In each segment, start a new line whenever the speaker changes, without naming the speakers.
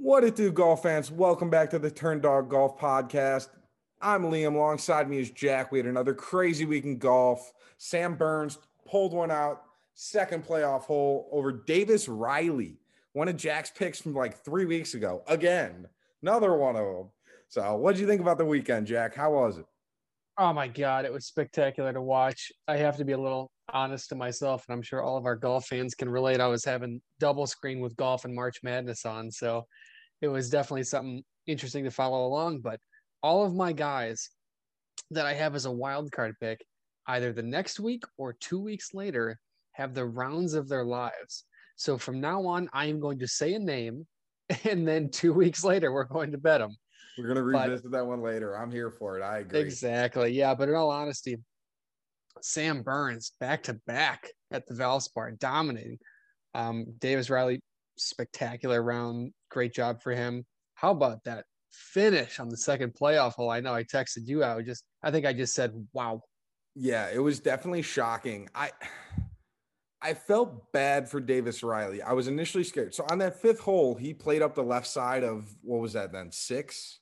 What it do, golf fans? Welcome back to the Turn Dog Golf Podcast. I'm Liam. Alongside me is Jack. We had another crazy week in golf. Sam Burns pulled one out, second playoff hole over Davis Riley, one of Jack's picks from like three weeks ago. Again, another one of them. So, what did you think about the weekend, Jack? How was it?
Oh my God, it was spectacular to watch. I have to be a little honest to myself, and I'm sure all of our golf fans can relate. I was having double screen with golf and March Madness on, so it was definitely something interesting to follow along. But all of my guys that I have as a wild card pick, either the next week or two weeks later, have the rounds of their lives. So from now on, I am going to say a name, and then two weeks later, we're going to bet them.
We're gonna revisit but, that one later. I'm here for it. I agree.
Exactly. Yeah, but in all honesty, Sam Burns back to back at the Valspar, dominating. Um, Davis Riley, spectacular round. Great job for him. How about that finish on the second playoff hole? I know I texted you. I just, I think I just said, "Wow."
Yeah, it was definitely shocking. I, I felt bad for Davis Riley. I was initially scared. So on that fifth hole, he played up the left side of what was that then six,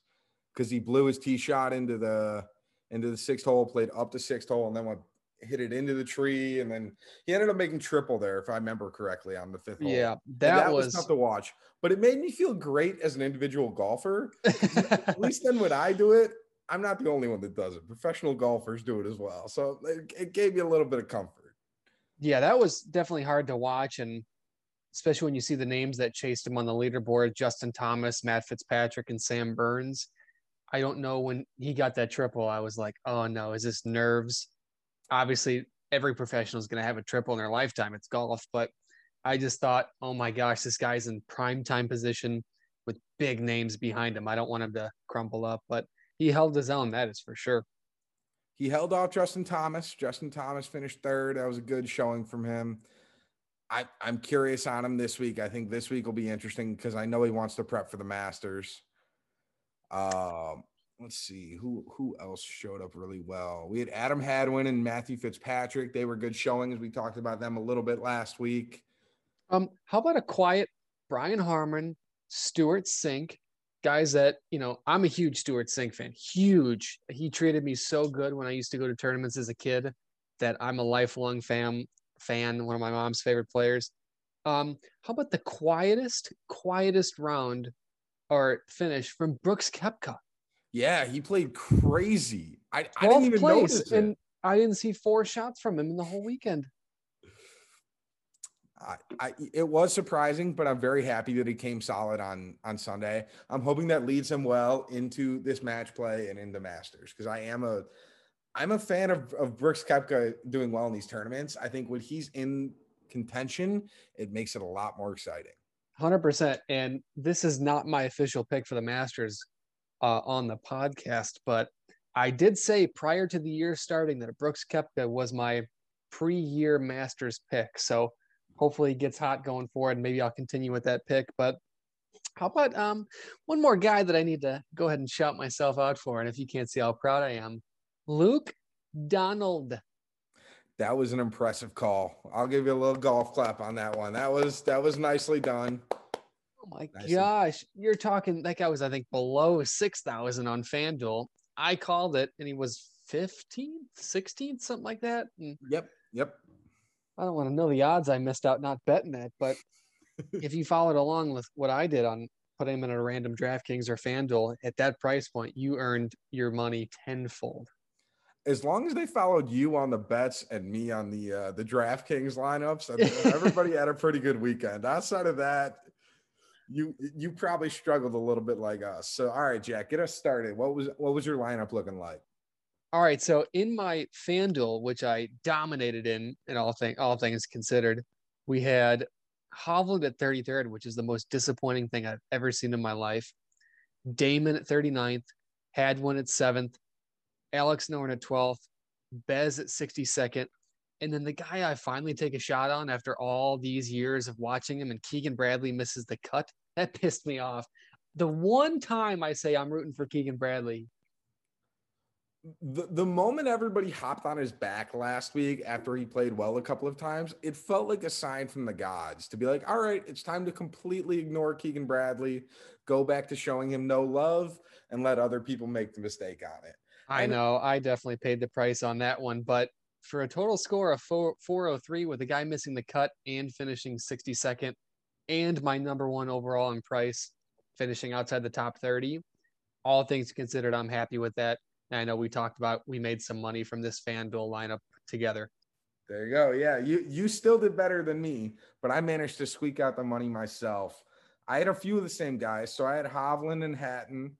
because he blew his tee shot into the into the sixth hole, played up the sixth hole, and then went hit it into the tree, and then he ended up making triple there, if I remember correctly, on the fifth hole.
Yeah, that,
that
was...
was tough to watch, but it made me feel great as an individual golfer. At least then when I do it, I'm not the only one that does it. Professional golfers do it as well, so it, it gave me a little bit of comfort.
Yeah, that was definitely hard to watch, and especially when you see the names that chased him on the leaderboard: Justin Thomas, Matt Fitzpatrick, and Sam Burns. I don't know when he got that triple. I was like, oh no, is this nerves? Obviously every professional is going to have a triple in their lifetime. It's golf, but I just thought, oh my gosh, this guy's in prime time position with big names behind him. I don't want him to crumple up, but he held his own. That is for sure.
He held off Justin Thomas. Justin Thomas finished third. That was a good showing from him. I, I'm curious on him this week. I think this week will be interesting because I know he wants to prep for the Masters. Um, let's see who who else showed up really well. We had Adam Hadwin and Matthew Fitzpatrick. They were good showings. We talked about them a little bit last week.
Um, how about a quiet Brian Harman, Stewart Cink, guys that you know I'm a huge Stewart Cink fan. Huge. He treated me so good when I used to go to tournaments as a kid that I'm a lifelong fan. Fan, one of my mom's favorite players. Um, how about the quietest, quietest round or finish from Brooks Koepka?
Yeah, he played crazy. I, I didn't even notice it. And
I didn't see four shots from him in the whole weekend.
I, I, it was surprising, but I'm very happy that he came solid on on Sunday. I'm hoping that leads him well into this match play and into Masters because I am a I'm a fan of, of Brooks Koepka doing well in these tournaments. I think when he's in contention, it makes it a lot more exciting.
100%. And this is not my official pick for the Masters uh, on the podcast, but I did say prior to the year starting that Brooks Koepka was my pre-year Masters pick. So hopefully he gets hot going forward. Maybe I'll continue with that pick. But how about um, one more guy that I need to go ahead and shout myself out for? And if you can't see how proud I am, Luke Donald.
That was an impressive call. I'll give you a little golf clap on that one. That was that was nicely done.
Oh my nice gosh, you're talking that guy was I think below six thousand on FanDuel. I called it and he was 15th, 16th, something like that. And
yep, yep.
I don't want to know the odds I missed out not betting that, but if you followed along with what I did on putting him in a random DraftKings or FanDuel at that price point, you earned your money tenfold.
As long as they followed you on the bets and me on the uh, the DraftKings lineups, everybody had a pretty good weekend. Outside of that, you you probably struggled a little bit like us. So all right, Jack, get us started. What was what was your lineup looking like?
All right, so in my FanDuel, which I dominated in, in all thing all things considered, we had Hovland at 33rd, which is the most disappointing thing I've ever seen in my life. Dahmen at 39th, Hadwin at 7th, Alex Noren at 12th, Bez at 62nd, and then the guy I finally take a shot on after all these years of watching him and Keegan Bradley misses the cut, that pissed me off. The one time I say I'm rooting for Keegan Bradley.
the, the moment everybody hopped on his back last week after he played well a couple of times, it felt like a sign from the gods to be like, all right, it's time to completely ignore Keegan Bradley, go back to showing him no love, and let other people make the mistake on it.
I know. I definitely paid the price on that one, but for a total score of four, 403 with a guy missing the cut and finishing 62nd, and my number one overall in price finishing outside the top 30, all things considered, I'm happy with that. And I know we talked about we made some money from this fan FanDuel lineup together.
There you go. Yeah, you you still did better than me, but I managed to squeak out the money myself. I had a few of the same guys. So I had Hovland and Hatton,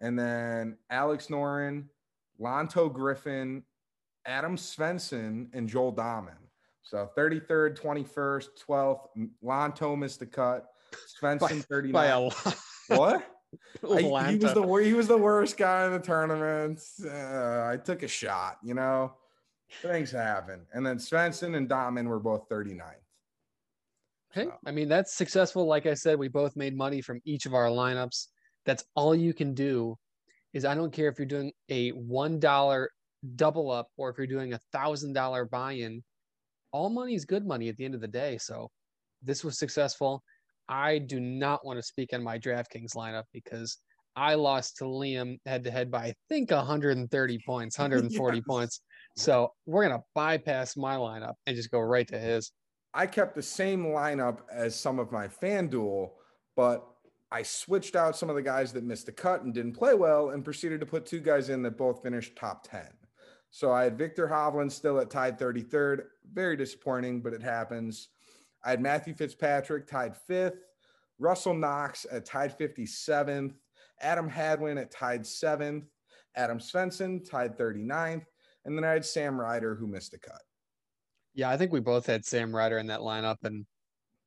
and then Alex Noren, Lanto Griffin, Adam Svensson, and Joel Dahmen. So 33rd, 21st, 12th, Lanto missed the cut. Svensson 39.
By a lot.
what? I- he was the he was the worst guy in the tournament. Uh, I took a shot, you know. Things happen. And then Svensson and Dahmen were both 39th.
Okay. I mean, that's successful. Like I said, we both made money from each of our lineups. That's all you can do is I don't care if you're doing a one dollar double up or if you're doing a thousand dollar buy-in. All money is good money at the end of the day. So this was successful. I do not want to speak on my DraftKings lineup because I lost to Liam head to head by I think 130 points, 140
Yes.
points. So we're gonna bypass my lineup and just go right to his.
I kept the same lineup as some of my FanDuel, but I switched out some of the guys that missed the cut and didn't play well and proceeded to put two guys in that both finished top 10. So I had Viktor Hovland still at tied 33rd. Very disappointing, but it happens. I had Matthew Fitzpatrick tied fifth, Russell Knox at tied 57th, Adam Hadwin at tied seventh, Adam Svensson tied 39th, and then I had Sam Ryder who missed a cut.
Yeah, I think we both had Sam Ryder in that lineup, and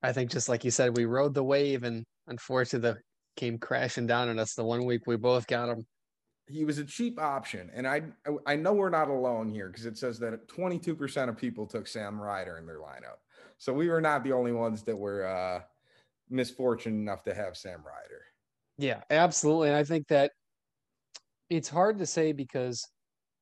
I think just like you said, we rode the wave, and unfortunately, the came crashing down on us the one week we both got him.
He was a cheap option and i i know we're not alone here because it says that 22% of people took sam ryder in their lineup so we were not the only ones that were uh misfortunate enough to have sam ryder
Yeah, absolutely, and I think that it's hard to say because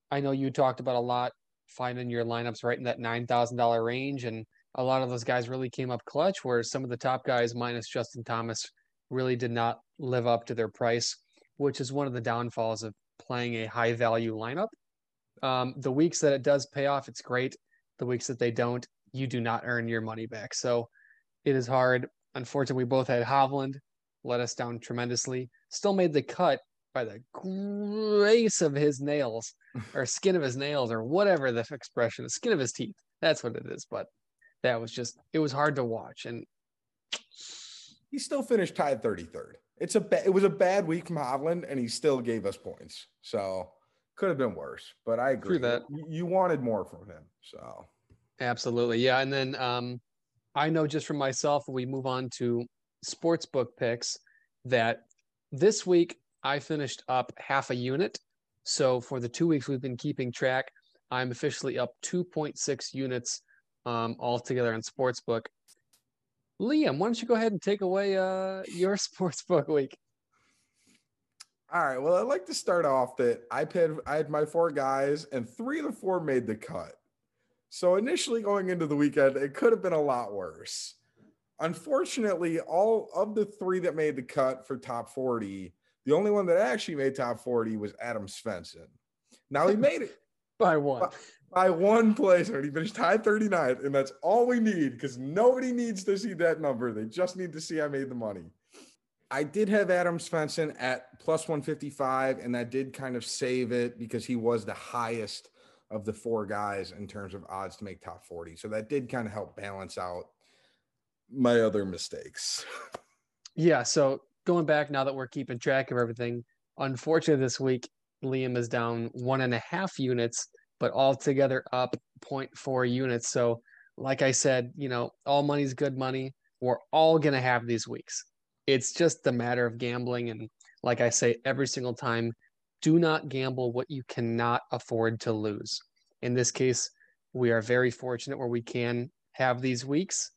I know you talked about a lot finding your lineups right in that nine thousand dollar range, and a lot of those guys really came up clutch. Whereas some of the top guys, minus Justin Thomas, really did not live up to their price, which is one of the downfalls of playing a high value lineup. Um, the weeks that it does pay off, it's great. The weeks that they don't, you do not earn your money back. So it is hard. Unfortunately, we both had Hovland let us down tremendously. Still made the cut by the grace of his nails or skin of his nails or whatever the expression is, skin of his teeth. That's what it is. But that was just, it was hard to watch. And
he still finished tied 33rd it's a ba- it was a bad week from hovland and he still gave us points so could have been worse but i agree
that.
You- you wanted more from him so
Absolutely. Yeah. And then um, I know just from myself, we move on to sportsbook picks that this week I finished up half a unit. So for the two weeks we've been keeping track, I'm officially up 2.6 units um, altogether on sportsbook. Liam, why don't you go ahead and take away uh, your sportsbook week?
All right. Well, I'd like to start off that I had I had my four guys, and three of the four made the cut. So initially going into the weekend, it could have been a lot worse. Unfortunately, all of the three that made the cut for top 40, the only one that actually made top 40 was Adam Svensson. Now he made it
By one.
By one place, he finished tied 39th, and that's all we need because nobody needs to see that number. They just need to see I made the money. I did have Adam Svensson at plus 155, and that did kind of save it because he was the highest of the four guys in terms of odds to make top 40. So that did kind of help balance out my other mistakes.
Yeah, so going back now that we're keeping track of everything, unfortunately this week Liam is down one and a half units, but altogether up 0.4 units. So, like I said, you know, all money's good money. We're all gonna have these weeks. It's just a matter of gambling, and like I say every single time, do not gamble what you cannot afford to lose. In this case, we are very fortunate where we can have these weeks,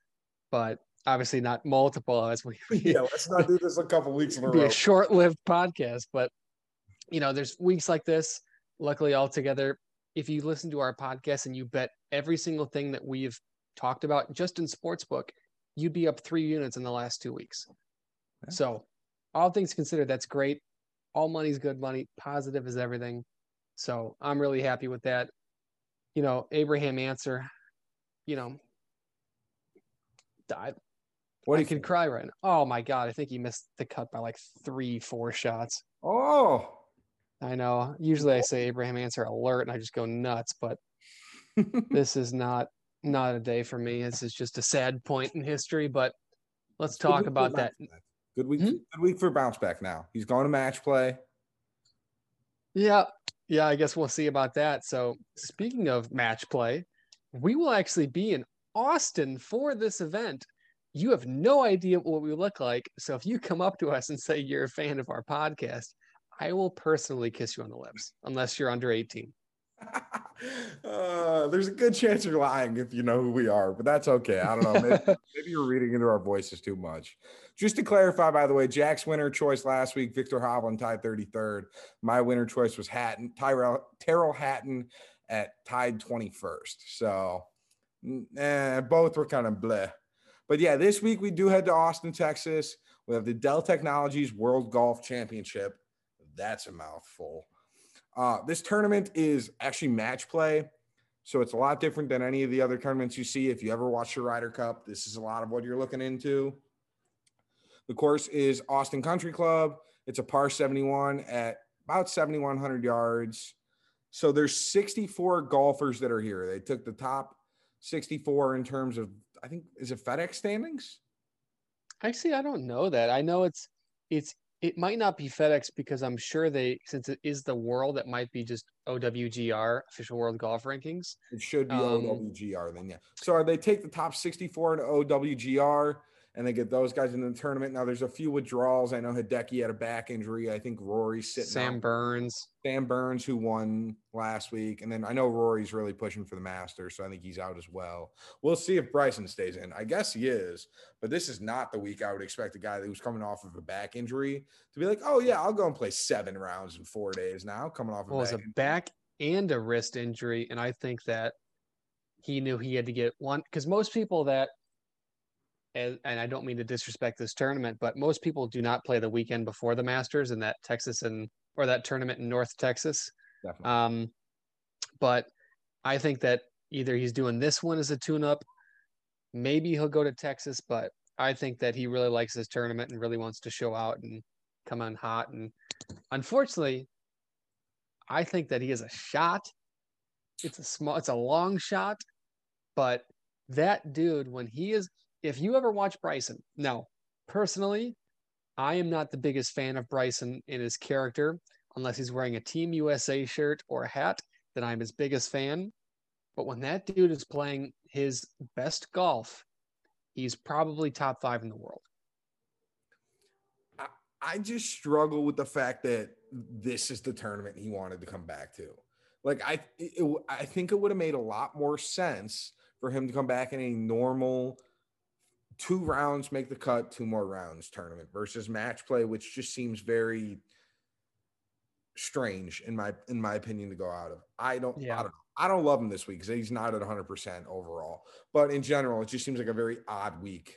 but obviously not multiple as we
yeah, let's not do this a couple weeks in a
be
row.
a short-lived podcast but you know there's weeks like this luckily altogether, if you listen to our podcast and you bet every single thing that we've talked about just in sportsbook, you'd be up three units in the last two weeks. So, all things considered, that's great. All money's good money. Positive is everything. So I'm really happy with that. You know, Abraham Ancer, you know, died. What I could cry right now. Oh my god, I think he missed the cut by like three, four shots.
Oh,
I know. Usually I say Abraham Ancer alert and I just go nuts, but this is not not a day for me. This is just a sad point in history. But let's talk about that.
Good week. Hmm? Good week for bounce back. Now he's going to match play.
Yeah, yeah. I guess we'll see about that. So speaking of match play, we will actually be in Austin for this event. You have no idea what we look like. So if you come up to us and say you're a fan of our podcast, I will personally kiss you on the lips, unless you're under 18.
uh, there's a good chance you're lying if you know who we are, but that's okay. I don't know. Maybe, maybe, you're reading into our voices too much. Just to clarify, by the way, Jack's winner choice last week, Viktor Hovland tied 33rd. My winner choice was Hatton, Tyrell, Tyrrell Hatton at tied 21st. So eh, both were kind of bleh. But yeah, this week we do head to Austin, Texas. We have the Dell Technologies World Golf Championship. That's a mouthful. Uh, this tournament is actually match play. So it's a lot different than any of the other tournaments you see. If you ever watch the Ryder Cup, this is a lot of what you're looking into. The course is Austin Country Club. It's a par 71 at about 7,100 yards. So there's 64 golfers that are here. They took the top 64 in terms of, I think, is it FedEx standings?
Actually, I don't know that. I know it's it's it might not be FedEx because I'm sure they, since it is the world, it might be just OWGR, official world golf rankings.
It should be um, OWGR then, yeah. So they take the top 64 in OWGR and they get those guys in the tournament. Now there's a few withdrawals. I know Hideki had a back injury. I think Rory's sitting.
Sam out. Burns.
Sam Burns, who won last week, and then I know Rory's really pushing for the Masters, so I think he's out as well. We'll see if Bryson stays in. I guess he is, but this is not the week I would expect a guy that was coming off of a back injury to be like, oh yeah, I'll go and play seven rounds in four days now, coming off.
Well, a back, a back and a wrist injury, and I think that he knew he had to get one because most people that and, and I don't mean to disrespect this tournament, but most people do not play the weekend before the Masters in that Texas and or that tournament in North Texas. Definitely. Um, but I think that either he's doing this one as a tune-up, maybe he'll go to Texas, but I think that he really likes this tournament and really wants to show out and come on hot. And unfortunately, I think that he has a shot. It's a small, it's a long shot, but that dude, when he is if you ever watch Bryson, now personally, I am not the biggest fan of Bryson in his character unless he's wearing a Team USA shirt or a hat. Then I'm his biggest fan. But when that dude is playing his best golf, he's probably top five in the world.
I, I just struggle with the fact that this is the tournament he wanted to come back to. Like I, it, I think it would have made a lot more sense for him to come back in a normal two rounds make the cut, two more rounds tournament versus match play, which just seems very strange in my in my opinion to go out of. I don't yeah. I don't I don't love him this week because he's not at 100 percent overall. But in general, it just seems like a very odd week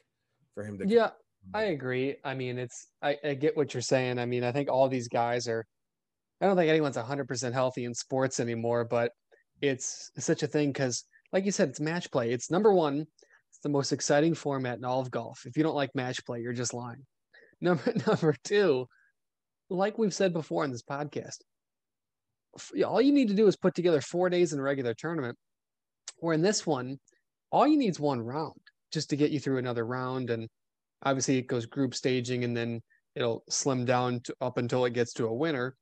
for him to.
Yeah, I agree. I mean, it's I, I get what you're saying. I mean, I think all these guys are. I don't think anyone's 100 percent healthy in sports anymore, but it's such a thing because, like you said, it's match play. It's number one the most exciting format in all of golf. If you don't like match play, you're just lying. Number number two, like we've said before in this podcast, all you need to do is put together four days in a regular tournament. Where in this one, all you need is one round just to get you through another round. And obviously, it goes group staging, and then it'll slim down to, up until it gets to a winner.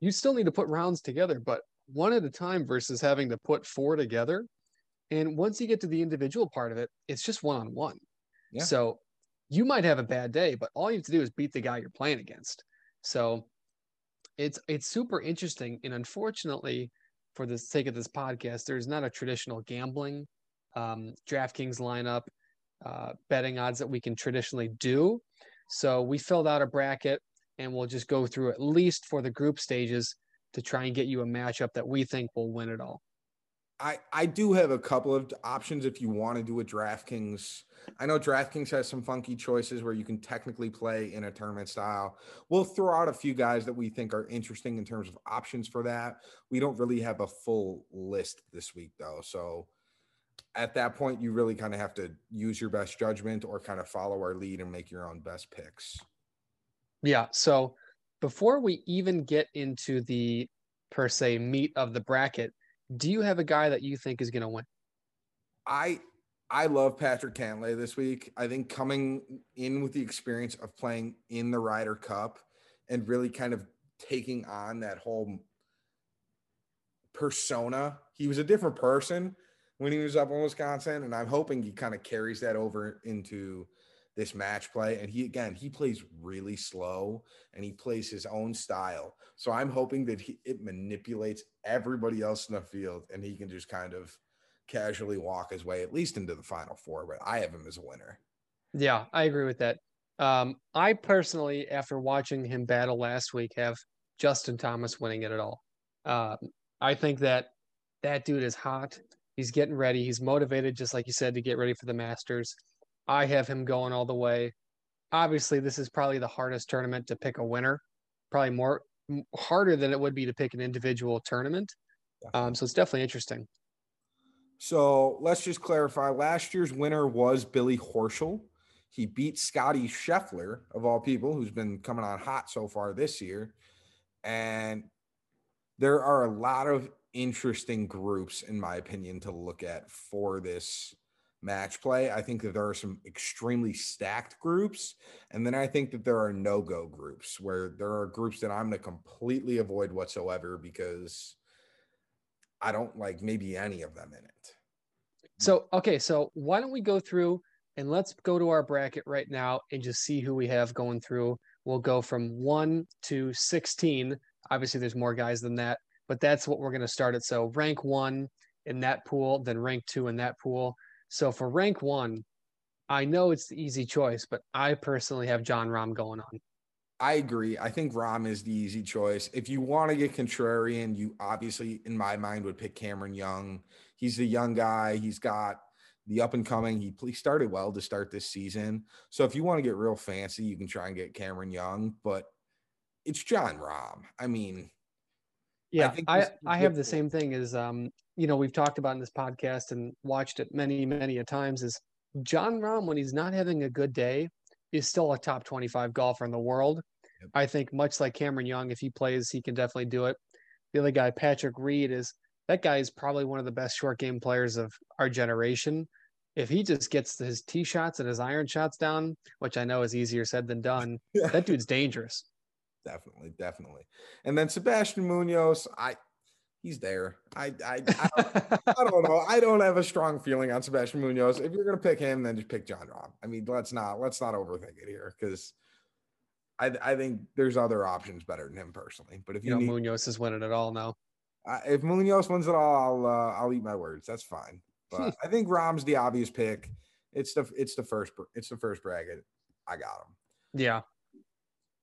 You still need to put rounds together, but one at a time versus having to put four together and once you get to the individual part of it, it's just one on one. So you might have a bad day, but all you have to do is beat the guy you're playing against. So it's it's super interesting. And unfortunately, for the sake of this podcast, there's not a traditional gambling um, DraftKings lineup, uh, betting odds that we can traditionally do. So we filled out a bracket and we'll just go through at least for the group stages to try and get you a matchup that we think will win it all.
I, I do have a couple of options if you want to do a DraftKings. I know DraftKings has some funky choices where you can technically play in a tournament style. We'll throw out a few guys that we think are interesting in terms of options for that. We don't really have a full list this week, though. So at that point, you really kind of have to use your best judgment or kind of follow our lead and make your own best picks.
Yeah. So before we even get into the per se meat of the bracket, do you have a guy that you think is going to win?
I I love Patrick Cantlay this week. I think coming in with the experience of playing in the Ryder Cup and really kind of taking on that whole persona. He was a different person when he was up in Wisconsin, and I'm hoping he kind of carries that over into this match play. And he again, he plays really slow and he plays his own style. So I'm hoping that he, it manipulates everybody else in the field and he can just kind of casually walk his way at least into the final four. But I have him as a winner.
Yeah, I agree with that. Um, I personally, after watching him battle last week, have Justin Thomas winning it at all. Um, I think that that dude is hot. He's getting ready. He's motivated, just like you said, to get ready for the Masters. I have him going all the way. Obviously, this is probably the hardest tournament to pick a winner. Probably more harder than it would be to pick an individual tournament. Um, so it's definitely interesting.
So let's just clarify. Last year's winner was Billy Horschel. He beat Scotty Scheffler, of all people, who's been coming on hot so far this year. And there are a lot of interesting groups, in my opinion, to look at for this match play. I think that there are some extremely stacked groups. And then I think that there are no go groups where there are groups that I'm going to completely avoid whatsoever because I don't like maybe any of them in it.
So, okay. So why don't we go through and let's go to our bracket right now and just see who we have going through. We'll go from one to 16. Obviously, there's more guys than that, but that's what we're going to start at. So, rank one in that pool, then rank two in that pool. So for rank one, I know it's the easy choice, but I personally have Jon Rahm going on.
I agree. I think Rahm is the easy choice. If you want to get contrarian, you obviously, in my mind, would pick Cameron Young. He's the young guy. He's got the up and coming. He, started well to start this season. So if you want to get real fancy, you can try and get Cameron Young, but it's Jon Rahm. I mean,
yeah, I, I, I have the same thing as um, you know, we've talked about in this podcast and watched it many, many a times is john Rahm, when he's not having a good day, is still a top 25 golfer in the world. Yep. I think much like Cameron Young, if he plays, he can definitely do it. The other guy, Patrick Reed, is that guy is probably one of the best short game players of our generation. If he just gets his tee shots and his iron shots down, which I know is easier said than done, that dude's dangerous.
Definitely, definitely. And then Sebastian Munoz, I he's there. I I I don't, I don't, know. I don't have a strong feeling on Sebastian Munoz. If you're gonna pick him, then just pick Jon Rahm. I mean, let's not let's not overthink it here because I I think there's other options better than him personally. But if you,
you know need, Munoz is winning it all now.
Uh, if Munoz wins it all, I'll uh, I'll eat my words. That's fine. But I think Rahm's the obvious pick. It's the it's the first it's the first bracket. I got him.
Yeah.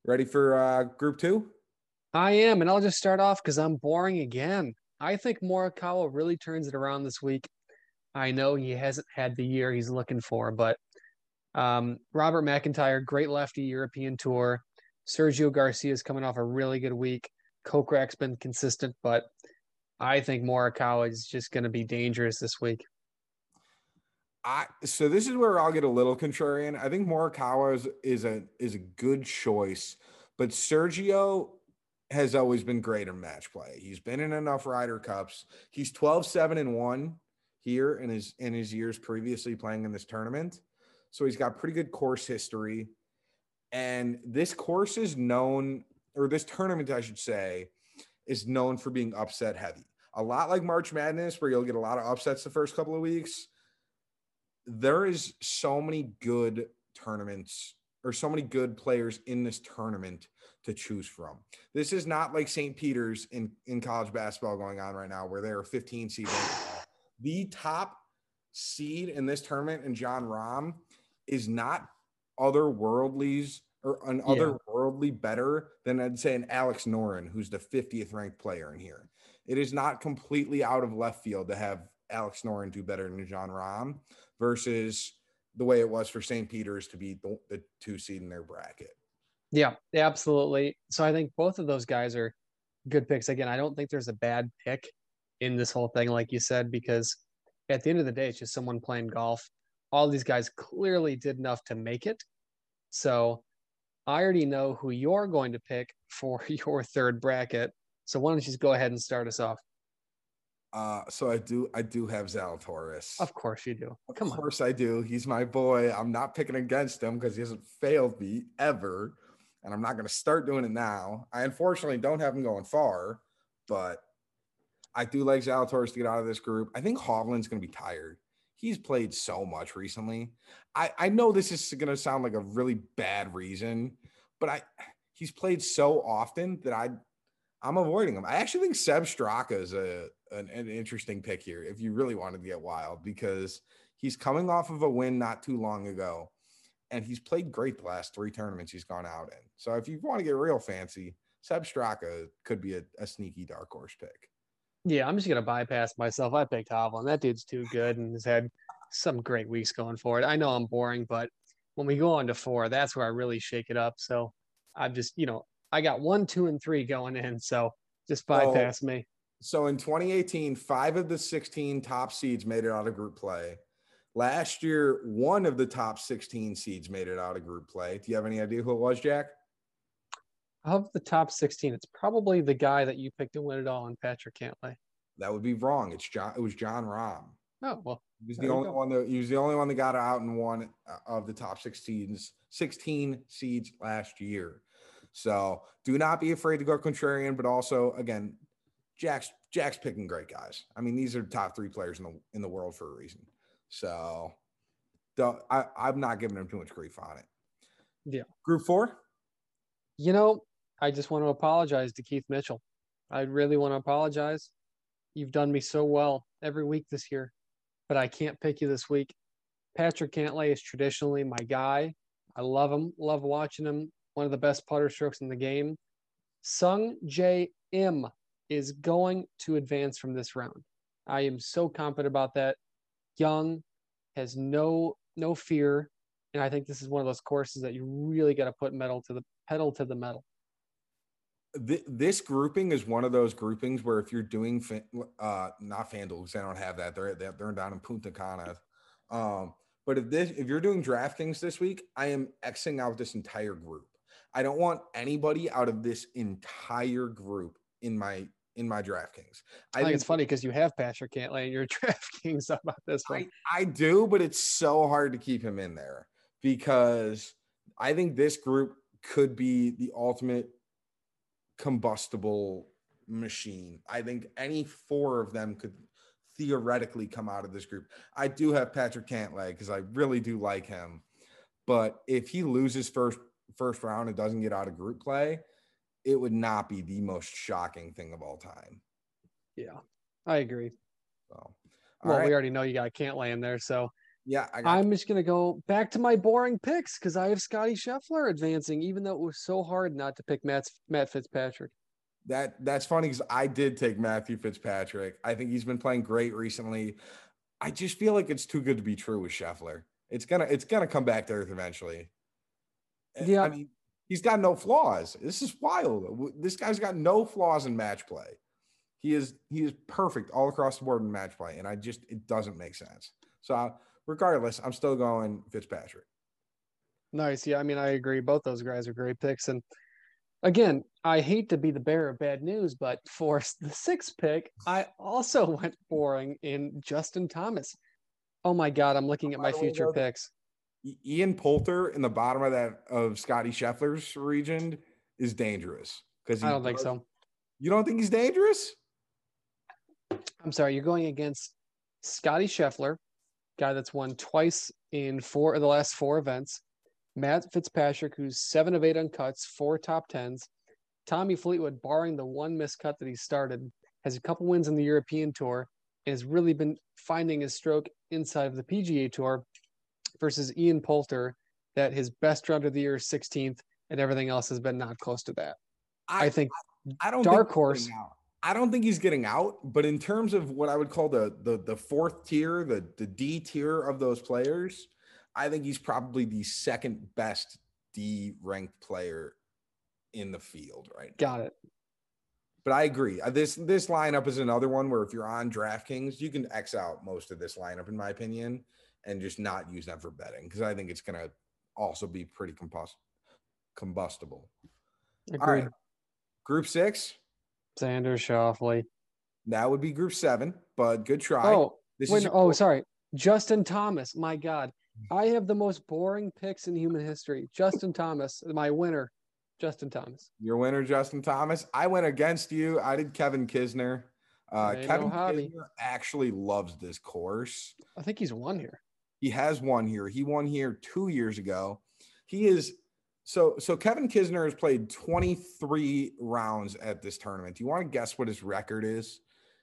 Ready for uh, group two?
I am, and I'll just start off because I'm boring again. I think Morikawa really turns it around this week. I know he hasn't had the year he's looking for, but um, Robert McIntyre, great lefty European tour. Sergio Garcia is coming off a really good week. Kokrak's been consistent, but I think Morikawa is just going to be dangerous this week.
I so this is where I'll get a little contrarian. I think Morikawa is, is a is a good choice, but Sergio has always been great in match play. He's been in enough Ryder Cups. He's 12 7 and 1 here in his in his years previously playing in this tournament. So he's got pretty good course history. And this course is known or this tournament I should say is known for being upset heavy. A lot like March Madness where you'll get a lot of upsets the first couple of weeks. There is so many good tournaments or so many good players in this tournament to choose from. This is not like St. Peter's in, in college basketball going on right now, where there are 15 seeds. the top seed in this tournament and Jon Rahm is not otherworldlies or an yeah. worldly better than I'd say an Alex Noren, who's the 50th ranked player in here. It is not completely out of left field to have Alex Noren do better than Jon Rahm versus the way it was for St. Peter's to be the, the two seed in their bracket.
Yeah, absolutely. So I think both of those guys are good picks. Again, I don't think there's a bad pick in this whole thing, like you said, because at the end of the day, it's just someone playing golf. All these guys clearly did enough to make it. So I already know who you're going to pick for your third bracket. So why don't you just go ahead and start us off?
Uh, so I do, I do have Zalatoris.
Of course you do. Come
of
on.
course I do. He's my boy. I'm not picking against him because he hasn't failed me ever, and I'm not going to start doing it now. I unfortunately don't have him going far, but I do like Zalatoris to get out of this group. I think Hovland's going to be tired. He's played so much recently. I I know this is going to sound like a really bad reason, but I he's played so often that I I'm avoiding him. I actually think Sepp Straka is a an, an, interesting pick here if you really wanted to get wild because he's coming off of a win not too long ago, and he's played great the last three tournaments he's gone out in. So if you want to get real fancy, Sepp Straka could be a, a sneaky dark horse pick.
Yeah, I'm just gonna bypass myself. I picked Hovland. That dude's too good and has had some great weeks going forward. I know I'm boring, but when we go on to four, that's where I really shake it up. So I'm just, you know, I got one, two, and three going in. So just bypass
oh,
me.
So in 2018, five of the 16 top seeds made it out of group play. Last year, one of the top 16 seeds made it out of group play. Do you have any idea who it was, Jack?
Of the top 16, it's probably the guy that you picked to win it all in Patrick Cantlay.
That would be wrong. It's John. It was Jon Rahm.
Oh well,
he was the only one that he was the only one that got out in one uh, of the top 16 16 seeds last year. So do not be afraid to go contrarian, but also again, Jack's Jack's picking great guys. I mean, these are top three players in the in the world for a reason. So don't I, I'm not giving him too much grief on it.
Yeah.
Group four.
You know, I just want to apologize to Keith Mitchell. I really want to apologize. You've done me so well every week this year, but I can't pick you this week. Patrick Cantlay is traditionally my guy. I love him, love watching him. One of the best putter strokes in the game. Sung J M is going to advance from this round. I am so confident about that. Young has no no fear, and I think this is one of those courses that you really got to put metal to the pedal to the metal
this grouping is one of those groupings where if you're doing uh not FanDuel because they don't have that they're they're down in Punta Cana. Um, but if this if you're doing DraftKings this week, I am xing out this entire group. I don't want anybody out of this entire group in my in my DraftKings.
I, I think, think, it's funny because you have Patrick Cantlay in your DraftKings about this one.
I, I do, but it's so hard to keep him in there because I think this group could be the ultimate combustible machine. I think any four of them could theoretically come out of this group. I do have Patrick Cantlay because I really do like him. But if he loses first first round and doesn't get out of group play, it would not be the most shocking thing of all time.
Yeah, I agree. So, well, right. we already know you got Cantlay in there, so
yeah,
I am just gonna go back to my boring picks because I have Scotty Scheffler advancing, even though it was so hard not to pick Matt Matt Fitzpatrick.
That that's funny because I did take Matthew Fitzpatrick. I think he's been playing great recently. I just feel like it's too good to be true with Scheffler. It's gonna it's gonna come back to earth eventually. Eh, yeah, I mean he's got no flaws. This is wild. This guy's got no flaws in match play. He is he is perfect all across the board in match play, and I just it doesn't make sense. So uh, regardless, I'm still going Fitzpatrick.
Nice. Yeah, I mean, I agree. Both those guys are great picks. And again, I hate to be the bearer of bad news, but for the sixth pick, I also went boring in Justin Thomas. Oh my God, I'm looking at my future picks.
Ian Poulter in the bottom of that of Scotty Scheffler's region is dangerous because
I don't think so.
You don't think he's dangerous?
I'm sorry, you're going against Scotty Scheffler, guy that's won twice in four of the last four events. Matt Fitzpatrick, who's seven of eight on cuts, four top tens. Tommy Fleetwood, barring the one miscut that he started, has a couple wins in the European Tour and has really been finding his stroke inside of the PGA Tour versus Ian Poulter, that his best round of the year is 16th, and everything else has been not close to that.
I,
I think
I don't
dark
think
horse.
I don't think he's getting out, but in terms of what I would call the the the fourth tier, the the D tier of those players, I think he's probably the second best D ranked player in the field right now.
Got it.
But I agree. Uh, This this lineup is another one where if you're on DraftKings, you can X out most of this lineup, in my opinion, and just not use them for betting because I think it's gonna also be pretty combust- combustible. All
Agreed.
right, Group six,
Xander Schauffele.
that would be Group seven, but good try.
Oh,
this
wait,
your
oh, sorry. Justin Thomas. My God. I have the most boring picks in human history. Justin Thomas, my winner. Justin Thomas.
Your winner, Justin Thomas. I went against you. I did Kevin Kisner. Uh,
Ain't no
Kevin. Kisner actually loves this course.
I think he's won here.
He has won here. He won here two years ago. He is so so. Kevin Kisner has played 23 rounds at this tournament. Do you want to guess what his record is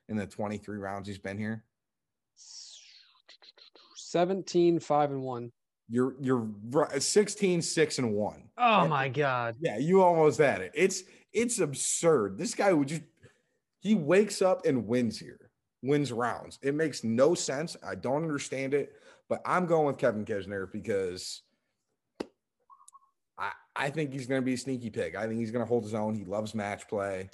in the 23 rounds he's been here?
17, 5, and 1.
You're you're right, 16, 6, and 1.
Oh my God.
Yeah, you almost had it. It's it's absurd. This guy would just he wakes up and wins here, wins rounds. It makes no sense. I don't understand it, but I'm going with Kevin Kisner because I I think he's going to be a sneaky pick. I think he's going to hold his own. He loves match play.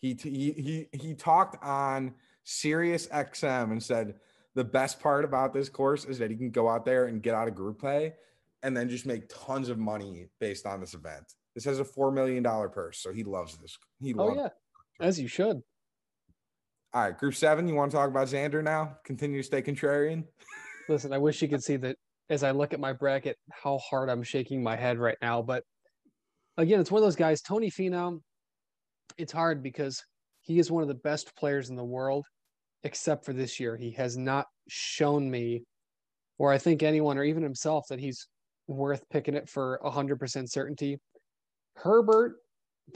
He he he he talked on Sirius XM and said the best part about this course is that he can go out there and get out of group play and then just make tons of money based on this event. This has a four million dollar purse, so he loves this. He
Oh
loves.
yeah. As you should.
All right, group seven. You want to talk about Xander now? Continue to stay contrarian.
Listen, I wish you could see that as I look at my bracket, how hard I'm shaking my head right now. But again, it's one of those guys, Tony Finau. It's hard because he is one of the best players in the world, except for this year. He has not shown me, or I think anyone or even himself, that he's worth picking it for 100% certainty. Herbert,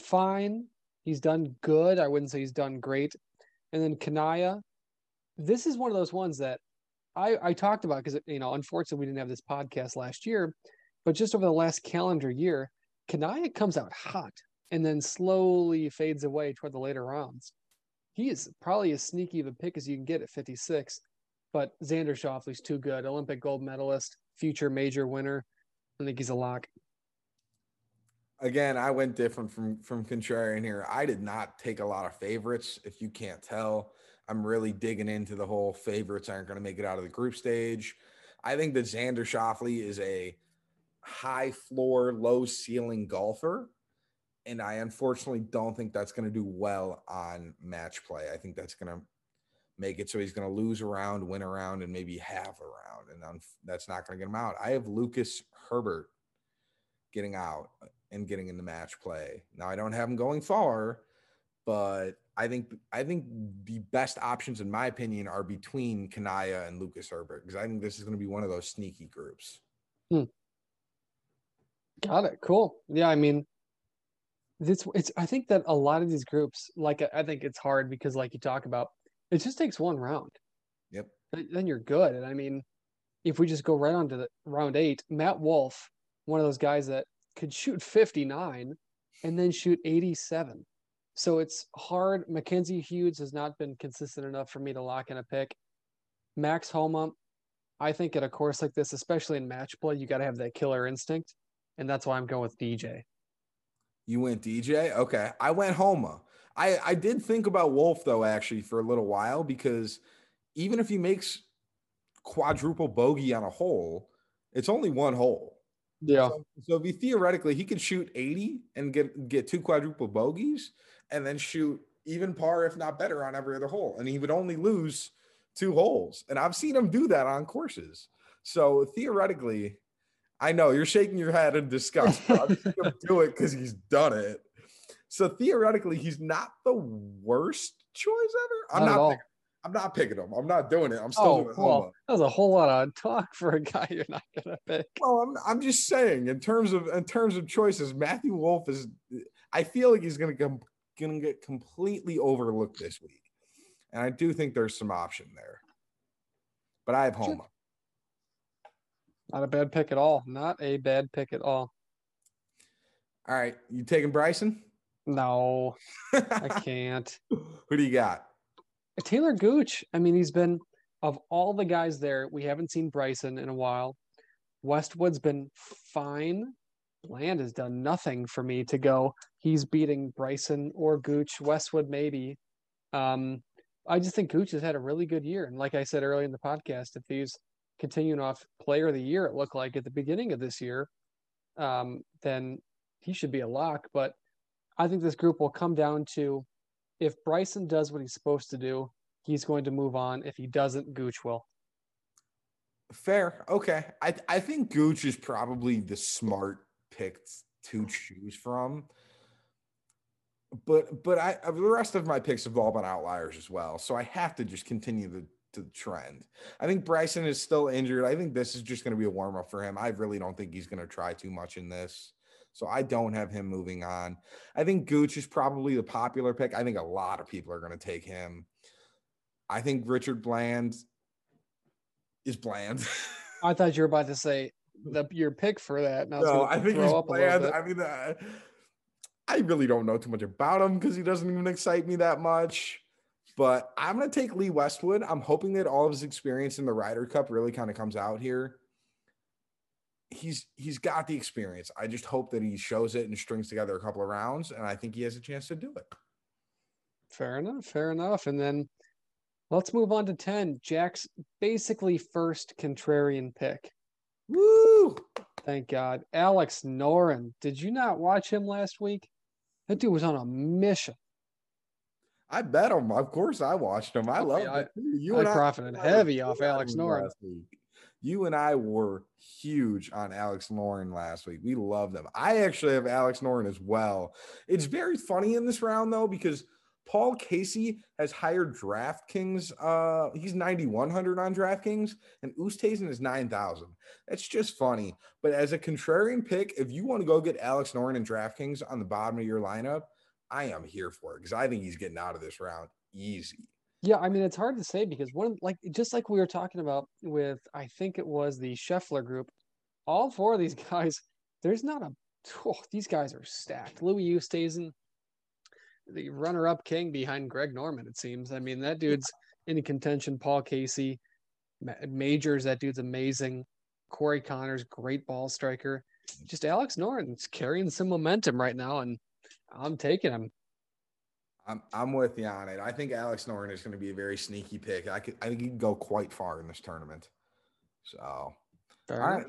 fine. He's done good. I wouldn't say he's done great. And then Kanaya, this is one of those ones that I, I talked about because you know unfortunately we didn't have this podcast last year, but just over the last calendar year, Kanaya comes out hot and then slowly fades away toward the later rounds. He is probably as sneaky of a pick as you can get at 56, but Xander Schauffele's too good. Olympic gold medalist, future major winner. I think he's a lock.
Again, I went different from from contrarian here. I did not take a lot of favorites. If you can't tell, I'm really digging into the whole favorites aren't going to make it out of the group stage. I think that Xander Schauffele is a high floor, low ceiling golfer. And I unfortunately don't think that's going to do well on match play. I think that's going to make it so he's going to lose a round, win a round, and maybe half a round. And that's not going to get him out. I have Lucas Herbert getting out and getting in the match play. Now I don't have him going far, but I think I think the best options, in my opinion, are between Kanaya and Lucas Herbert because I think this is going to be one of those sneaky groups. Hmm.
Got it. Cool. Yeah, I mean, this it's. I think that a lot of these groups, like I think it's hard because, like you talk about, it just takes one round.
Yep.
Then you're good. And I mean, if we just go right on to the round eight, Matt Wolff, one of those guys that could shoot 59 and then shoot 87. So it's hard. Mackenzie Hughes has not been consistent enough for me to lock in a pick. Max Homa, I think at a course like this, especially in match play, you got to have that killer instinct. And that's why I'm going with DJ.
You went DJ? Okay. I went Homa. I, I did think about Wolff though, actually, for a little while, because even if he makes quadruple bogey on a hole, it's only one hole.
Yeah.
So, so if he theoretically he could shoot 80 and get get two quadruple bogeys and then shoot even par, if not better, on every other hole. And he would only lose two holes. And I've seen him do that on courses. So theoretically, I know you're shaking your head in disgust, but I've seen him do it because he's done it. So theoretically, he's not the worst choice ever. I'm
Not
not. picking, I'm not picking him. I'm not doing it. I'm still
Oh,
doing
well,
Homa.
that was a whole lot of talk for a guy you're not gonna pick.
Well, I'm, I'm just saying in terms of in terms of choices, Matthew Wolff is. I feel like he's going to come going to get completely overlooked this week, and I do think there's some option there. But I have
Sure.
Homa.
Not a bad pick at all. Not a bad pick at all.
All right, you taking Bryson?
No, I can't.
Who do you got?
Talor Gooch. I mean, he's been of all the guys there. We haven't seen Bryson in a while. Westwood's been fine. Bland has done nothing for me to go. He's beating Bryson or Gooch. Westwood maybe. Um, I just think Gooch has had a really good year. And like I said earlier in the podcast, if he's continuing off player of the year, it looked like at the beginning of this year, um, then he should be a lock. But I think this group will come down to if Bryson does what he's supposed to do, he's going to move on. If he doesn't, Gooch will.
Fair. Okay. I I think Gooch is probably the smart pick to choose from. But but I uh, the rest of my picks have all been outliers as well. So I have to just continue the the trend. I think Bryson is still injured. I think this is just going to be a warm up for him. I really don't think he's going to try too much in this. So I don't have him moving on. I think Gooch is probably the popular pick. I think a lot of people are going to take him. I think Richard Bland is bland.
I thought you were about to say the your pick for that.
no, I think he's bland. I mean, uh, I really don't know too much about him because he doesn't even excite me that much. But I'm going to take Lee Westwood. I'm hoping that all of his experience in the Ryder Cup really kind of comes out here. He's he's got the experience. I just hope that he shows it and strings together a couple of rounds, and I think he has a chance to do it.
Fair enough. Fair enough. And then let's move on to 10. Jack's basically first contrarian pick.
Woo!
Thank God. Alex Noren. Did you not watch him last week? That dude was on a mission.
I bet him. Of course, I watched him. I love
it. You I and profited I, heavy off Alex Noren.
You and I were huge on Alex Noren last week. We love them. I actually have Alex Noren as well. It's hmm. very funny in this round though because Paul Casey has hired DraftKings. Uh, he's 9,100 on DraftKings, and Oosthuizen is 9,000. That's just funny. But as a contrarian pick, if you want to go get Alex Noren and DraftKings on the bottom of your lineup, I am here for it because I think he's getting out of this round easy.
Yeah, I mean it's hard to say because one like just like we were talking about with I think it was the Scheffler group, all four of these guys, there's not a oh, these guys are stacked. Louis Oosthuizen, the runner-up king behind Greg Norman. It seems. I mean that dude's in contention. Paul Casey, Majors, that dude's amazing. Corey Conners, great ball striker. Just Alex Noren's carrying some momentum right now, and I'm taking him.
I'm I'm with you on it. I think Alex Noren is going to be a very sneaky pick. I could I think he can go quite far in this tournament. So Fair all right.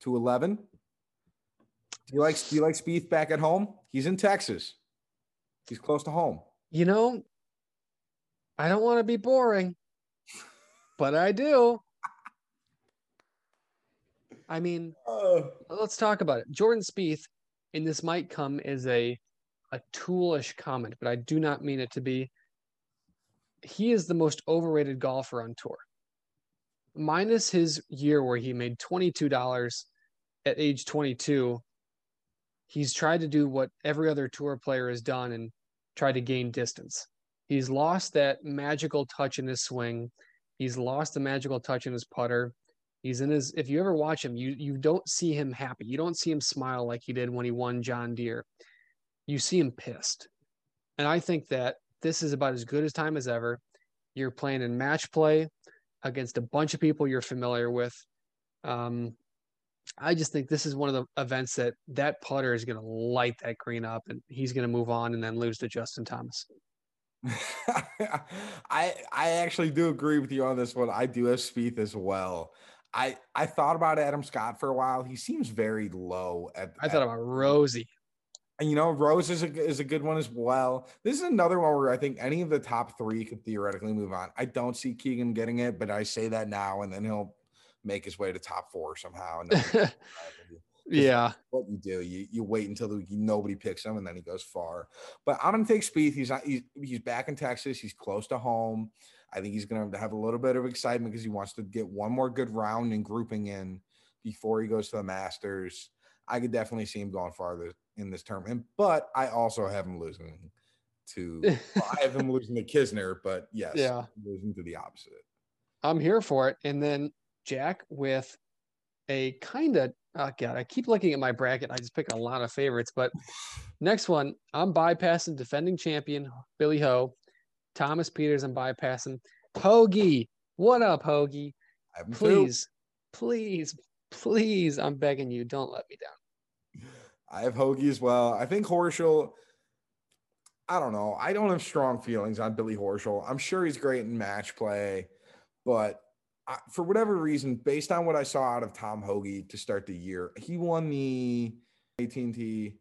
To eleven. Do you like do you like Spieth back at home? He's in Texas. He's close to home.
You know, I don't want to be boring, but I do. I mean, uh, let's talk about it. Jordan Spieth, and this might come as a a toolish comment, but I do not mean it to be. He is the most overrated golfer on tour. Minus his year where he made $22 at age 22, he's tried to do what every other tour player has done and try to gain distance. He's lost that magical touch in his swing. He's lost the magical touch in his putter. He's in his if you ever watch him, you you don't see him happy. You don't see him smile like he did when he won John Deere you see him pissed. And I think that this is about as good as time as ever. You're playing in match play against a bunch of people you're familiar with. Um, I just think this is one of the events that that putter is going to light that green up, and he's going to move on and then lose to Justin Thomas.
I I actually do agree with you on this one. I do have Spieth as well. I I thought about Adam Scott for a while. He seems very low at.
I thought about Rosie.
And you know, Rose is a is a good one as well. This is another one where I think any of the top three could theoretically move on. I don't see Keegan getting it, but I say that now, and then he'll make his way to top four somehow.
yeah,
what you do, you you wait until the, nobody picks him, and then he goes far. But I'm gonna take Spieth. He's not. He's, he's back in Texas. He's close to home. I think he's gonna have a little bit of excitement because he wants to get one more good round and grouping in before he goes to the Masters. I could definitely see him going farther in this tournament, but I also have him losing to well, I have him losing to Kisner, but yes,
yeah,
losing to the opposite.
I'm here for it. And then Jack with a kind of oh god, I keep looking at my bracket. I just pick a lot of favorites. But next one, I'm bypassing defending champion Billy Ho, Thomas Pieters, I'm bypassing Hoagie. What up, Hoagie? Please, please, please, I'm begging you, don't let me down.
I have Hoagie as well. I think Horschel. I don't know. I don't have strong feelings on Billy Horschel. I'm sure he's great in match play, but I, for whatever reason, based on what I saw out of Tom Hoge to start the year, he won the AT&T,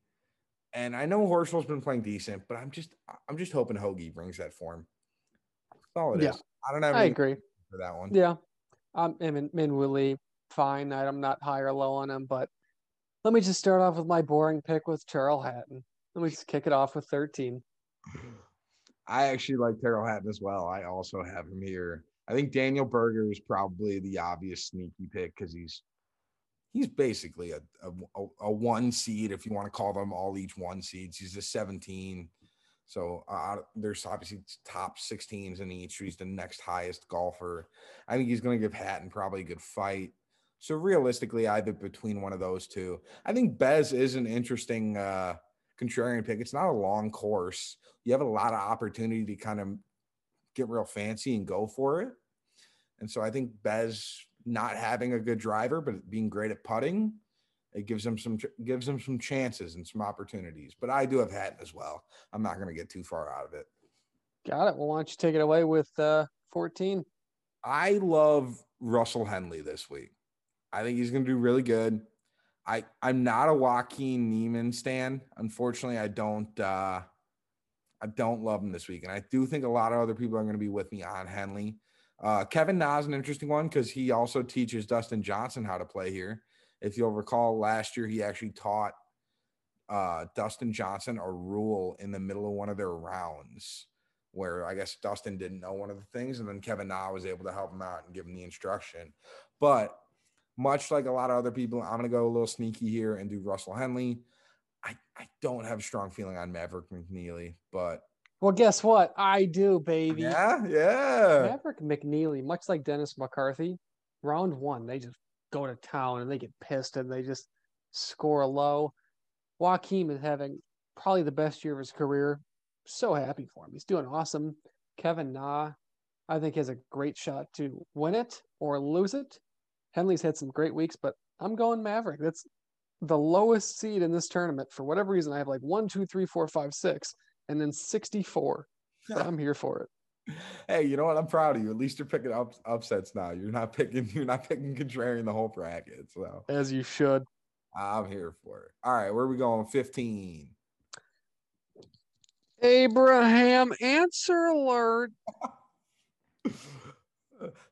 and I know Horschel's been playing decent, but I'm just I'm just hoping Hoge brings that form. That's all it yeah. is. I don't have.
I agree
for that one.
Yeah, um, I mean, Min Woo Lee, fine. I'm not high or low on him, but let me just start off with my boring pick with Tyrrell Hatton. Let me just kick it off with 13.
I actually like Tyrrell Hatton as well. I also have him here. I think Daniel Berger is probably the obvious sneaky pick because he's he's basically a, a, a one seed if you want to call them all each one seeds. He's a 17. So uh, there's obviously top 16s in each. He's the next highest golfer. I think he's going to give Hatton probably a good fight. So realistically, either between one of those two. I think Bez is an interesting uh, contrarian pick. It's not a long course. You have a lot of opportunity to kind of get real fancy and go for it. And so I think Bez not having a good driver, but being great at putting, it gives him some gives him some chances and some opportunities. But I do have Hatton as well. I'm not going to get too far out of it.
Got it. Well, why don't you take it away with uh, 14?
I love Russell Henley this week. I think he's going to do really good. I I'm not a Joaquin Niemann stan. Unfortunately, I don't uh, I don't love him this week, and I do think a lot of other people are going to be with me on Henley. Uh, Kevin Na is an interesting one because he also teaches Dustin Johnson how to play here. If you'll recall, last year he actually taught uh, Dustin Johnson a rule in the middle of one of their rounds where I guess Dustin didn't know one of the things, and then Kevin Na was able to help him out and give him the instruction. But much like a lot of other people, I'm going to go a little sneaky here and do Russell Henley. I, I don't have a strong feeling on Maverick McNealy, but
well, guess what? I do, baby.
Yeah, yeah.
Maverick McNealy, much like Dennis McCarthy, round one, they just go to town and they get pissed and they just score low. Joaquin is having probably the best year of his career. So happy for him. He's doing awesome. Kevin Na, I think, has a great shot to win it or lose it. Henley's had some great weeks, but I'm going Maverick. That's the lowest seed in this tournament for whatever reason. I have like one, two, three, four, five, six, and then 64. I'm here for it.
Hey, you know what? I'm proud of you. At least you're picking up upsets now. You're not picking. You're not picking contrarian the whole bracket. So
as you should.
I'm here for it. All right, where are we going? 15.
Abraham, Ancer alert.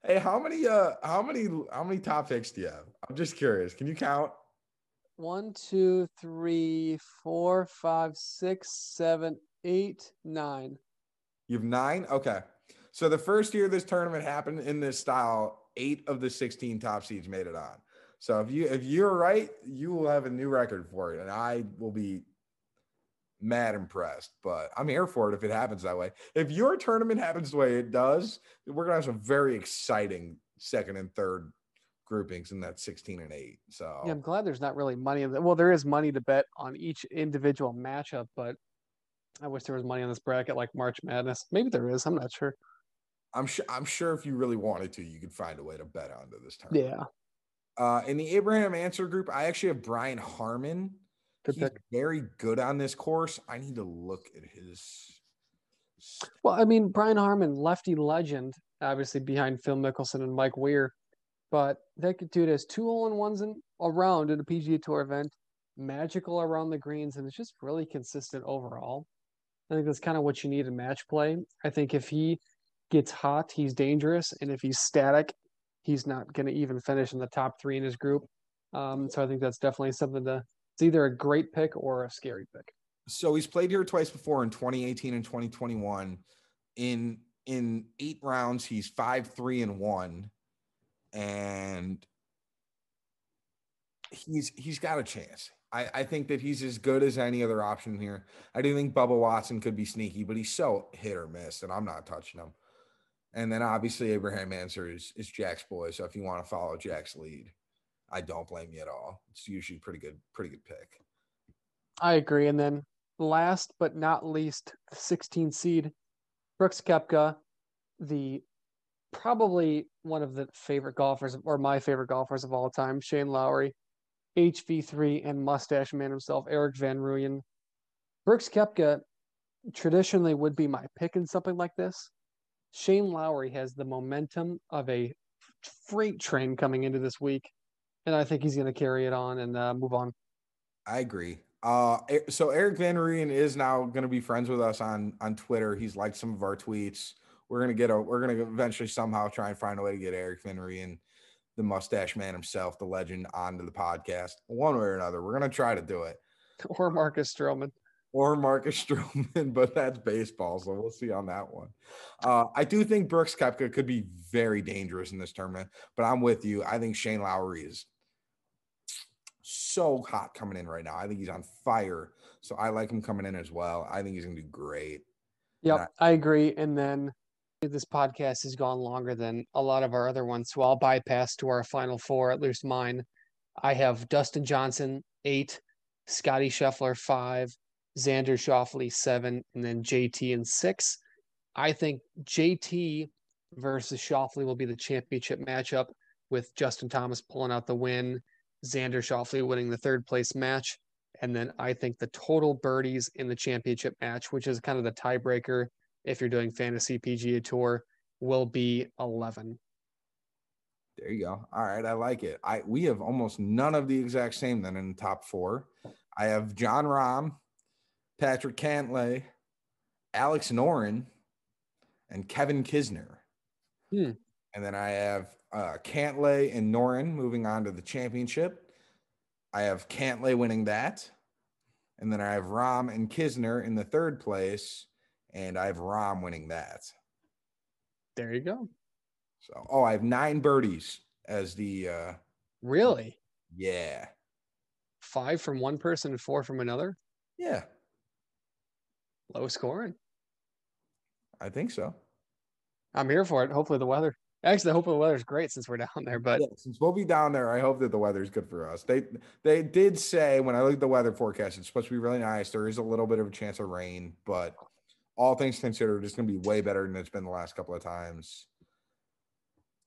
hey, how many uh how many how many top picks do you have? I'm just curious. Can you count?
One, two, three, four, five, six, seven, eight, nine.
You have nine? Okay. So the first year this tournament happened in this style, eight of the 16 top seeds made it on. So if you if you're right, you will have a new record for it. And I will be mad impressed. But I'm here for it if it happens that way. If your tournament happens the way it does, we're gonna have some very exciting second and third groupings in that 16 and 8. So
yeah, I'm glad there's not really money. In the, well, there is money to bet on each individual matchup, but I wish there was money on this bracket like March Madness. Maybe there is. I'm not sure.
I'm sure. I'm sure if you really wanted to, you could find a way to bet onto this tournament.
Yeah.
Uh, in the Abraham Ancer group, I actually have Brian Harman Good He's pick. very good on this course. I need to look at his.
Well, I mean, Brian Harman lefty legend, obviously behind Phil Mickelson and Mike Weir, but that dude has two hole in ones in around at a PGA Tour event, magical around the greens, and it's just really consistent overall. I think that's kind of what you need in match play. I think if he gets hot, he's dangerous, and if he's static, he's not going to even finish in the top three in his group. Um, so I think that's definitely something to. It's either a great pick or a scary pick.
So he's played here twice before in 2018 and 2021. In in eight rounds, he's five three and one, and he's he's got a chance. I, I think that he's as good as any other option here. I do think Bubba Watson could be sneaky, but he's so hit or miss, and I'm not touching him. And then obviously Abraham Ancer is, is Jack's boy. So if you want to follow Jack's lead, I don't blame you at all. It's usually pretty good, pretty good pick.
I agree. And then last but not least, the 16 seed, Brooks Koepka, the probably one of the favorite golfers or my favorite golfers of all time, Shane Lowry, HV3 and mustache man himself, Erik Van Rooyen. Brooks Koepka traditionally would be my pick in something like this. Shane Lowry has the momentum of a freight train coming into this week, and I think he's going to carry it on and uh, move on.
I agree. Uh, so Erik Van Rooyen is now going to be friends with us on on Twitter. He's liked some of our tweets. We're gonna get a. We're gonna eventually somehow try and find a way to get Erik Van and the mustache man himself, the legend, onto the podcast one way or another. We're gonna try to do it.
Or Marcus Stroman
or Marcus Stroman, but that's baseball, so we'll see on that one. Uh, I do think Brooks Koepka could be very dangerous in this tournament, but I'm with you. I think Shane Lowry is so hot coming in right now. I think he's on fire, so I like him coming in as well. I think he's gonna do great.
Yep, I, I agree. And then this podcast has gone longer than a lot of our other ones, so I'll bypass to our final four, at least mine. I have Dustin Johnson eight, Scotty Scheffler five, Xander Schauffele seven, and then JT in six. I think JT versus Schauffele will be the championship matchup with Justin Thomas pulling out the win, Xander Schauffele winning the third place match. And then I think the total birdies in the championship match, which is kind of the tiebreaker if you're doing fantasy PGA Tour, will be 11.
There you go. All right, I like it. I we have almost none of the exact same then in the top four. I have Jon Rahm Patrick Cantlay, Alex Noren, and Kevin Kisner.
Hmm.
And then I have uh, Cantlay and Noren moving on to the championship. I have Cantlay winning that. And then I have Rahm and Kisner in the third place. And I have Rahm winning that.
There you go.
So, oh, I have nine birdies as the. uh
Really?
Yeah.
Five from one person and four from another?
Yeah.
Low scoring.
I think so.
I'm here for it. Hopefully the weather. Actually, hopefully the weather's great since we're down there. But
yeah, since we'll be down there, I hope that the weather's good for us. They they did say when I looked at the weather forecast, it's supposed to be really nice. There is a little bit of a chance of rain, but all things considered, it's going to be way better than it's been the last couple of times.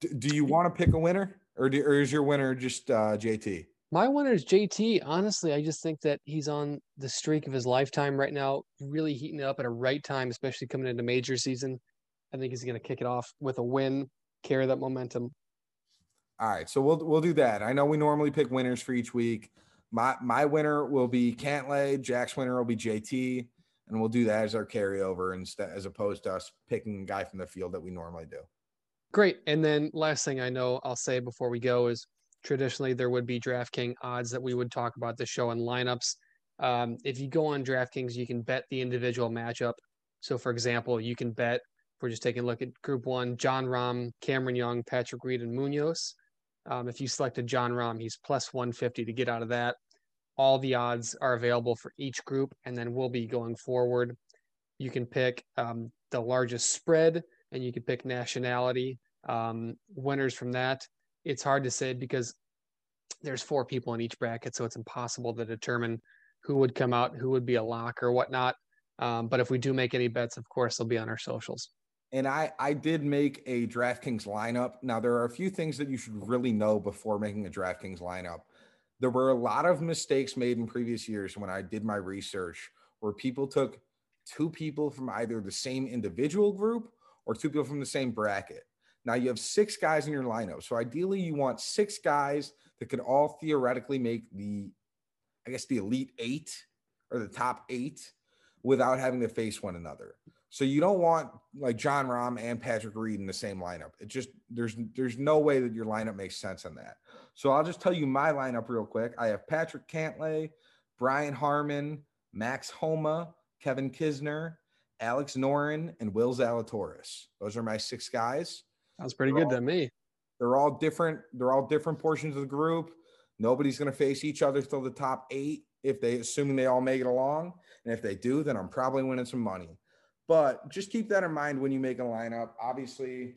D- do you want to pick a winner, or, do, or is your winner just uh, JT?
My winner is JT. Honestly, I just think that he's on the streak of his lifetime right now, really heating up at a right time, especially coming into major season. I think he's going to kick it off with a win, carry that momentum.
All right, so we'll we'll do that. I know we normally pick winners for each week. My my winner will be Cantlay. Jack's winner will be JT, and we'll do that as our carryover instead, as opposed to us picking a guy from the field that we normally do.
Great. And then last thing I know I'll say before we go is traditionally there would be DraftKings odds that we would talk about the show and lineups. Um, if you go on DraftKings, you can bet the individual matchup. So, for example, you can bet. We're just taking a look at Group One: Jon Rahm, Cameron Young, Patrick Reed, and Munoz. Um, if you selected Jon Rahm, he's plus 150 to get out of that. All the odds are available for each group, and then we'll be going forward. You can pick um, the largest spread, and you can pick nationality um, winners from that it's hard to say because there's four people in each bracket, so it's impossible to determine who would come out, who would be a lock or whatnot. Um, but if we do make any bets, of course, they'll be on our socials.
And I, I did make a DraftKings lineup. Now, there are a few things that you should really know before making a DraftKings lineup. There were a lot of mistakes made in previous years when I did my research where people took two people from either the same individual group or two people from the same bracket. Now you have six guys in your lineup. So ideally, you want six guys that could all theoretically make the, I guess, the elite eight or the top eight without having to face one another. So you don't want like Jon Rahm and Patrick Reed in the same lineup. It just there's there's no way that your lineup makes sense on that. So I'll just tell you my lineup real quick. I have Patrick Cantlay, Brian Harman, Max Homa, Kevin Kisner, Alex Noren, and Will Zalatoris. Those are my six guys.
Sounds pretty they're good all, to me.
They're all different. They're all different portions of the group. Nobody's going to face each other till the top eight if they assuming they all make it along. And if they do, then I'm probably winning some money. But just keep that in mind when you make a lineup. Obviously,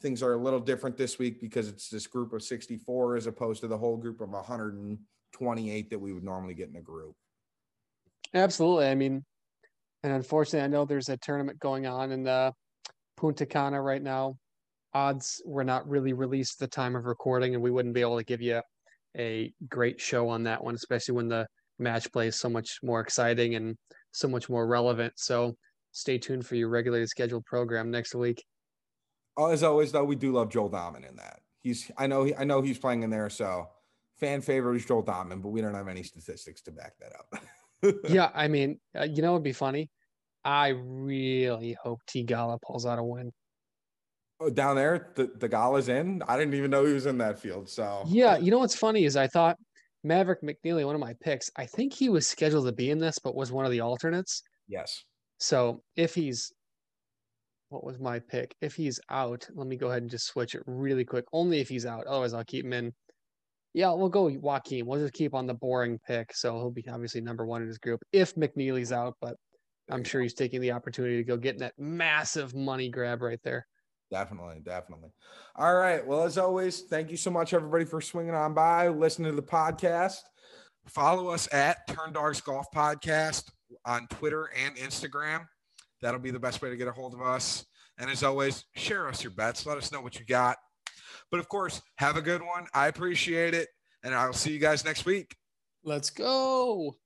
things are a little different this week because it's this group of 64 as opposed to the whole group of 128 that we would normally get in a group.
Absolutely. I mean, and unfortunately, I know there's a tournament going on in the Punta Cana right now. Odds were not really released at the time of recording, and we wouldn't be able to give you a great show on that one, especially when the match play is so much more exciting and so much more relevant. So stay tuned for your regularly scheduled program next week.
As always, though, we do love Joel Dahmen in that. He's I know he, I know he's playing in there, so fan favorite is Joel Dahmen, but we don't have any statistics to back that up.
yeah, I mean, uh, you know, it'd be funny. I really hope Theegala pulls out a win.
Oh, down there, the the Gala's in. I didn't even know he was in that field. So
yeah, you know what's funny is I thought Maverick McNealy, one of my picks, I think he was scheduled to be in this, but was one of the alternates.
Yes.
So if he's what was my pick? If he's out, let me go ahead and just switch it really quick. Only if he's out. Otherwise, I'll keep him in. Yeah, we'll go Joaquin. We'll just keep on the boring pick. So he'll be obviously number one in his group if McNealy's out, but I'm sure he's taking the opportunity to go get that massive money grab right there.
Definitely, definitely. All right. Well, as always, thank you so much, everybody, for swinging on by, listening to the podcast. Follow us at Turn Dogs Golf Podcast on Twitter and Instagram. That'll be the best way to get a hold of us. And as always, share us your bets. Let us know what you got. But of course, have a good one. I appreciate it. And I'll see you guys next week.
Let's go.